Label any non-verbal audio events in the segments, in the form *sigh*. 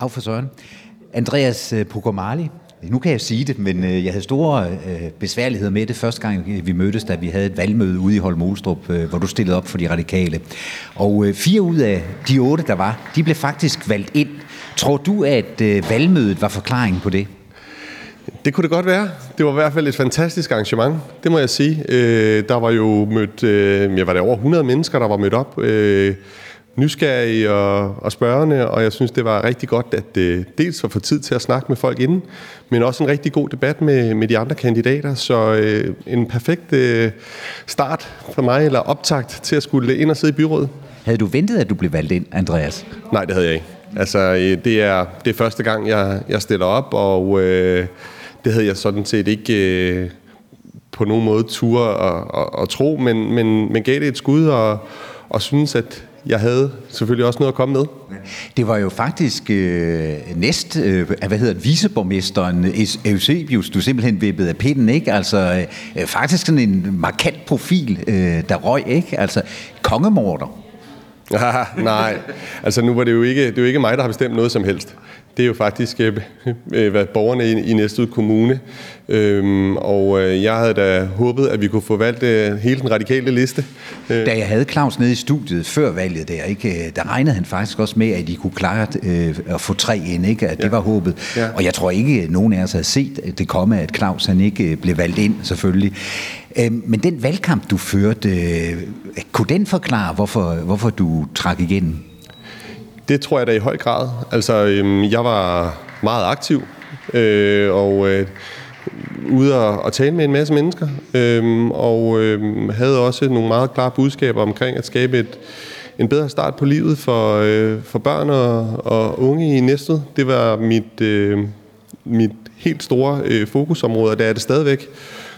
Af for Søren. Andreas øh, Pogomali, nu kan jeg sige det, men øh, jeg havde store øh, besværligheder med det første gang, vi mødtes, da vi havde et valgmøde ude i Holm Olstrup, øh, hvor du stillede op for de radikale. Og fire ud af de otte, der var, de blev faktisk valgt ind. Tror du, at valgmødet var forklaringen på det? Det kunne det godt være. Det var i hvert fald et fantastisk arrangement, det må jeg sige. der var jo mødt, jeg var der over 100 mennesker, der var mødt op nysgerrige og, og spørgende, og jeg synes, det var rigtig godt, at det dels var for tid til at snakke med folk inden, men også en rigtig god debat med, med de andre kandidater, så øh, en perfekt øh, start for mig, eller optakt til at skulle ind og sidde i byrådet. Havde du ventet, at du blev valgt ind, Andreas? Nej, det havde jeg ikke. Altså, øh, det er, det er første gang, jeg, jeg stiller op, og øh, det havde jeg sådan set ikke øh, på nogen måde tur og, og, og tro, men, men, men gav det et skud og, og synes, at jeg havde selvfølgelig også noget at komme med. Det var jo faktisk øh, næst, øh, hvad hedder det, viceborgmesteren Eusebius, du simpelthen vippede af pinden, ikke? Altså øh, faktisk sådan en markant profil, øh, der røg, ikke? Altså kongemorder. *laughs* nej, altså nu var det jo ikke, det er jo ikke mig, der har bestemt noget som helst det er jo faktisk øh, øh, hvad borgerne i, i Næstved Kommune. Øhm, og øh, jeg havde da håbet, at vi kunne få valgt hele den radikale liste. Da jeg havde Claus nede i studiet før valget der, ikke, der regnede han faktisk også med, at de kunne klare at få tre ind, ikke? at ja. det var håbet. Ja. Og jeg tror ikke, at nogen af os havde set det komme, at Claus han ikke blev valgt ind, selvfølgelig. Øh, men den valgkamp, du førte, kunne den forklare, hvorfor, hvorfor du trak igennem? Det tror jeg da i høj grad. Altså, øhm, jeg var meget aktiv, øh, og øh, ude og, og tale med en masse mennesker, øh, og øh, havde også nogle meget klare budskaber omkring at skabe et, en bedre start på livet for, øh, for børn og, og unge i næstet. Det var mit, øh, mit helt store øh, fokusområde, og det er det stadigvæk.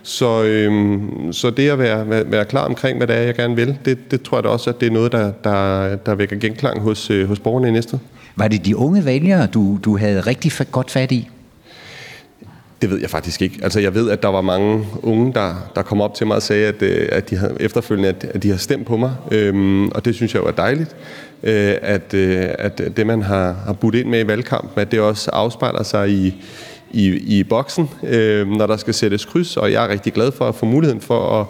Så, øhm, så det at være, være, være klar omkring, hvad det er, jeg gerne vil, det, det tror jeg da også, at det er noget, der, der, der vækker genklang hos, øh, hos borgerne i næste. Var det de unge vælgere, du, du havde rigtig godt fat i? Det ved jeg faktisk ikke. Altså, jeg ved, at der var mange unge, der, der kom op til mig og sagde, at, øh, at de havde, efterfølgende, at, at de har stemt på mig. Øhm, og det synes jeg var dejligt, øh, at, øh, at det, man har, har budt ind med i valgkampen, at det også afspejler sig i, i, i boksen, øh, når der skal sættes kryds, og jeg er rigtig glad for at få muligheden for at,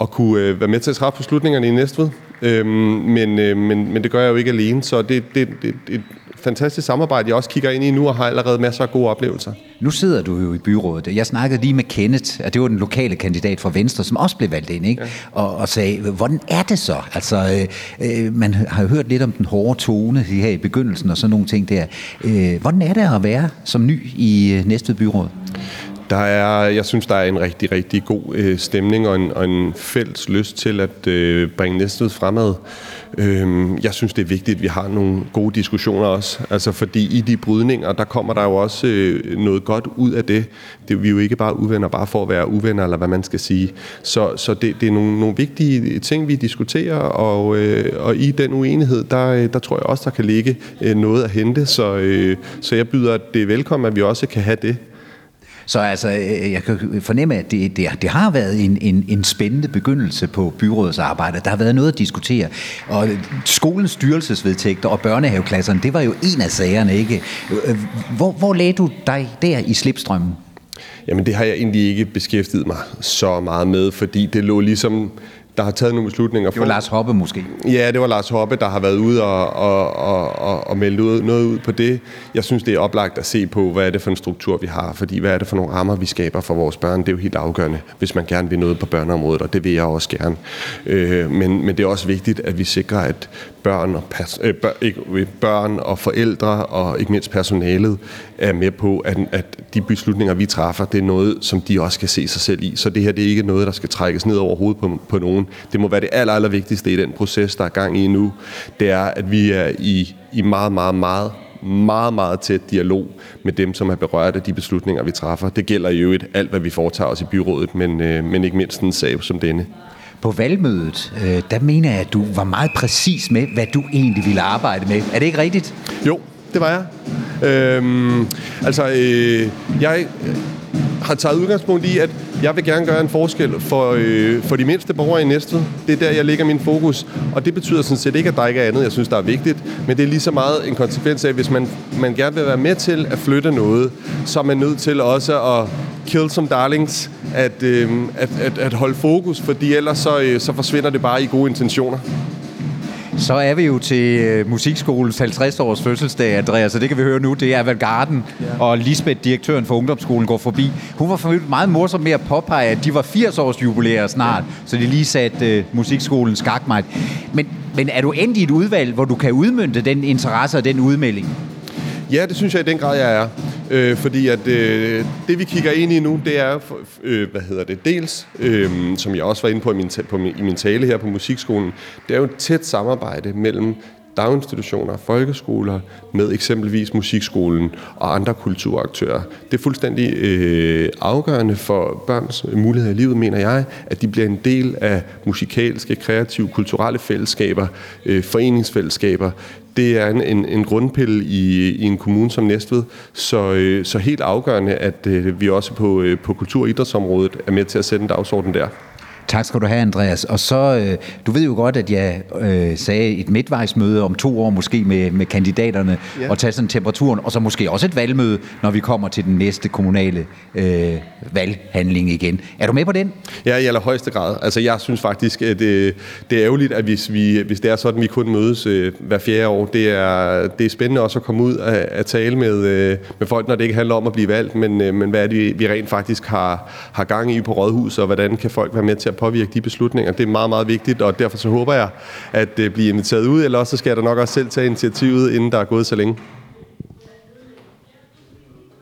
at kunne øh, være med til at træffe beslutningerne i Næstved. Øh, men, øh, men, men det gør jeg jo ikke alene, så det, det, det, det fantastisk samarbejde, jeg også kigger ind i nu, og har allerede masser af gode oplevelser. Nu sidder du jo i byrådet. Jeg snakkede lige med Kenneth, at det var den lokale kandidat fra Venstre, som også blev valgt ind, ikke? Ja. Og, og sagde, hvordan er det så? Altså, øh, øh man har jo hørt lidt om den hårde tone her i begyndelsen, og sådan nogle ting der. Øh, hvordan er det at være som ny i øh, næste byråd? Der er, jeg synes, der er en rigtig, rigtig god øh, stemning og en, og en fælles lyst til at øh, bringe Næstved fremad. Øh, jeg synes, det er vigtigt, at vi har nogle gode diskussioner også. Altså, fordi i de brydninger, der kommer der jo også øh, noget godt ud af det. det. Vi er jo ikke bare uvenner, bare for at være uvenner, eller hvad man skal sige. Så, så det, det er nogle, nogle vigtige ting, vi diskuterer, og, øh, og i den uenighed, der, øh, der tror jeg også, der kan ligge øh, noget at hente. Så, øh, så jeg byder det velkommen, at vi også kan have det. Så altså, øh, jeg kan fornemme, at det, det, det har været en, en, en spændende begyndelse på byrådets arbejde. Der har været noget at diskutere. Og skolens styrelsesvedtægter og børnehaveklasserne, det var jo en af sagerne, ikke? Hvor, hvor lagde du dig der i slipstrømmen? Jamen det har jeg egentlig ikke beskæftiget mig så meget med, fordi det lå ligesom der har taget nogle beslutninger. Det var Lars Hoppe måske? Ja, det var Lars Hoppe, der har været ude og, og, og, og, og melde ud, noget ud på det. Jeg synes, det er oplagt at se på, hvad er det for en struktur, vi har, fordi hvad er det for nogle rammer, vi skaber for vores børn. Det er jo helt afgørende, hvis man gerne vil noget på børneområdet, og det vil jeg også gerne. Øh, men, men det er også vigtigt, at vi sikrer, at børn og, pers- øh, bør, ikke, øh, børn og forældre og ikke mindst personalet er med på, at, at de beslutninger, vi træffer, det er noget, som de også kan se sig selv i. Så det her det er ikke noget, der skal trækkes ned over hovedet på, på nogen. Det må være det aller, aller vigtigste i den proces, der er gang i nu. Det er, at vi er i, i meget, meget, meget meget, meget tæt dialog med dem, som er berørt af de beslutninger, vi træffer. Det gælder i øvrigt alt, hvad vi foretager os i byrådet, men, øh, men ikke mindst en sag som denne. På valgmødet, øh, der mener jeg, at du var meget præcis med, hvad du egentlig ville arbejde med. Er det ikke rigtigt? Jo, det var jeg. Øhm, altså, øh, jeg har taget udgangspunkt i, at Jeg vil gerne gøre en forskel for, øh, for de mindste borgere i Næstved. Det er der, jeg lægger min fokus. Og det betyder sådan set ikke, at der ikke er andet, jeg synes, der er vigtigt. Men det er lige så meget en konsekvens af, at hvis man, man gerne vil være med til at flytte noget, så er man nødt til også at kill some darlings, at, øh, at, at, at holde fokus, fordi ellers så, øh, så forsvinder det bare i gode intentioner. Så er vi jo til øh, musikskolens 50-års fødselsdag, Andreas, og det kan vi høre nu. Det er Avantgarden, ja. og Lisbeth, direktøren for ungdomsskolen, går forbi. Hun var for meget morsom med at påpege, at de var 80-års jubilæer snart, ja. så de lige satte øh, musikskolen skakmejt. Men, men er du endt i et udvalg, hvor du kan udmynde den interesse og den udmelding? Ja, det synes jeg i den grad, jeg er. Øh, fordi at øh, det, vi kigger ind i nu, det er, øh, hvad hedder det, dels, øh, som jeg også var inde på i min, på min, i min tale her på musikskolen, det er jo et tæt samarbejde mellem daginstitutioner, folkeskoler, med eksempelvis musikskolen og andre kulturaktører. Det er fuldstændig øh, afgørende for børns muligheder i livet, mener jeg, at de bliver en del af musikalske, kreative, kulturelle fællesskaber, øh, foreningsfællesskaber det er en, en, en grundpille i, i en kommune som Næstved, så, øh, så helt afgørende, at øh, vi også på, øh, på kultur- og idrætsområdet er med til at sætte en dagsorden der. Tak skal du have, Andreas. Og så, øh, du ved jo godt, at jeg øh, sagde et midtvejsmøde om to år måske med, med kandidaterne, ja. og tage sådan temperaturen, og så måske også et valgmøde, når vi kommer til den næste kommunale øh, valghandling igen. Er du med på den? Ja, i allerhøjeste grad. Altså, jeg synes faktisk, at det, det er ærgerligt, at hvis, vi, hvis det er sådan, at vi kun mødes øh, hver fjerde år, det er, det er spændende også at komme ud og at tale med, øh, med folk, når det ikke handler om at blive valgt, men, øh, men hvad er det, vi rent faktisk har, har gang i på rådhus, og hvordan kan folk være med til at påvirke de beslutninger. Det er meget, meget vigtigt, og derfor så håber jeg, at øh, det bliver inviteret ud, eller også så skal jeg da nok også selv tage initiativet, inden der er gået så længe.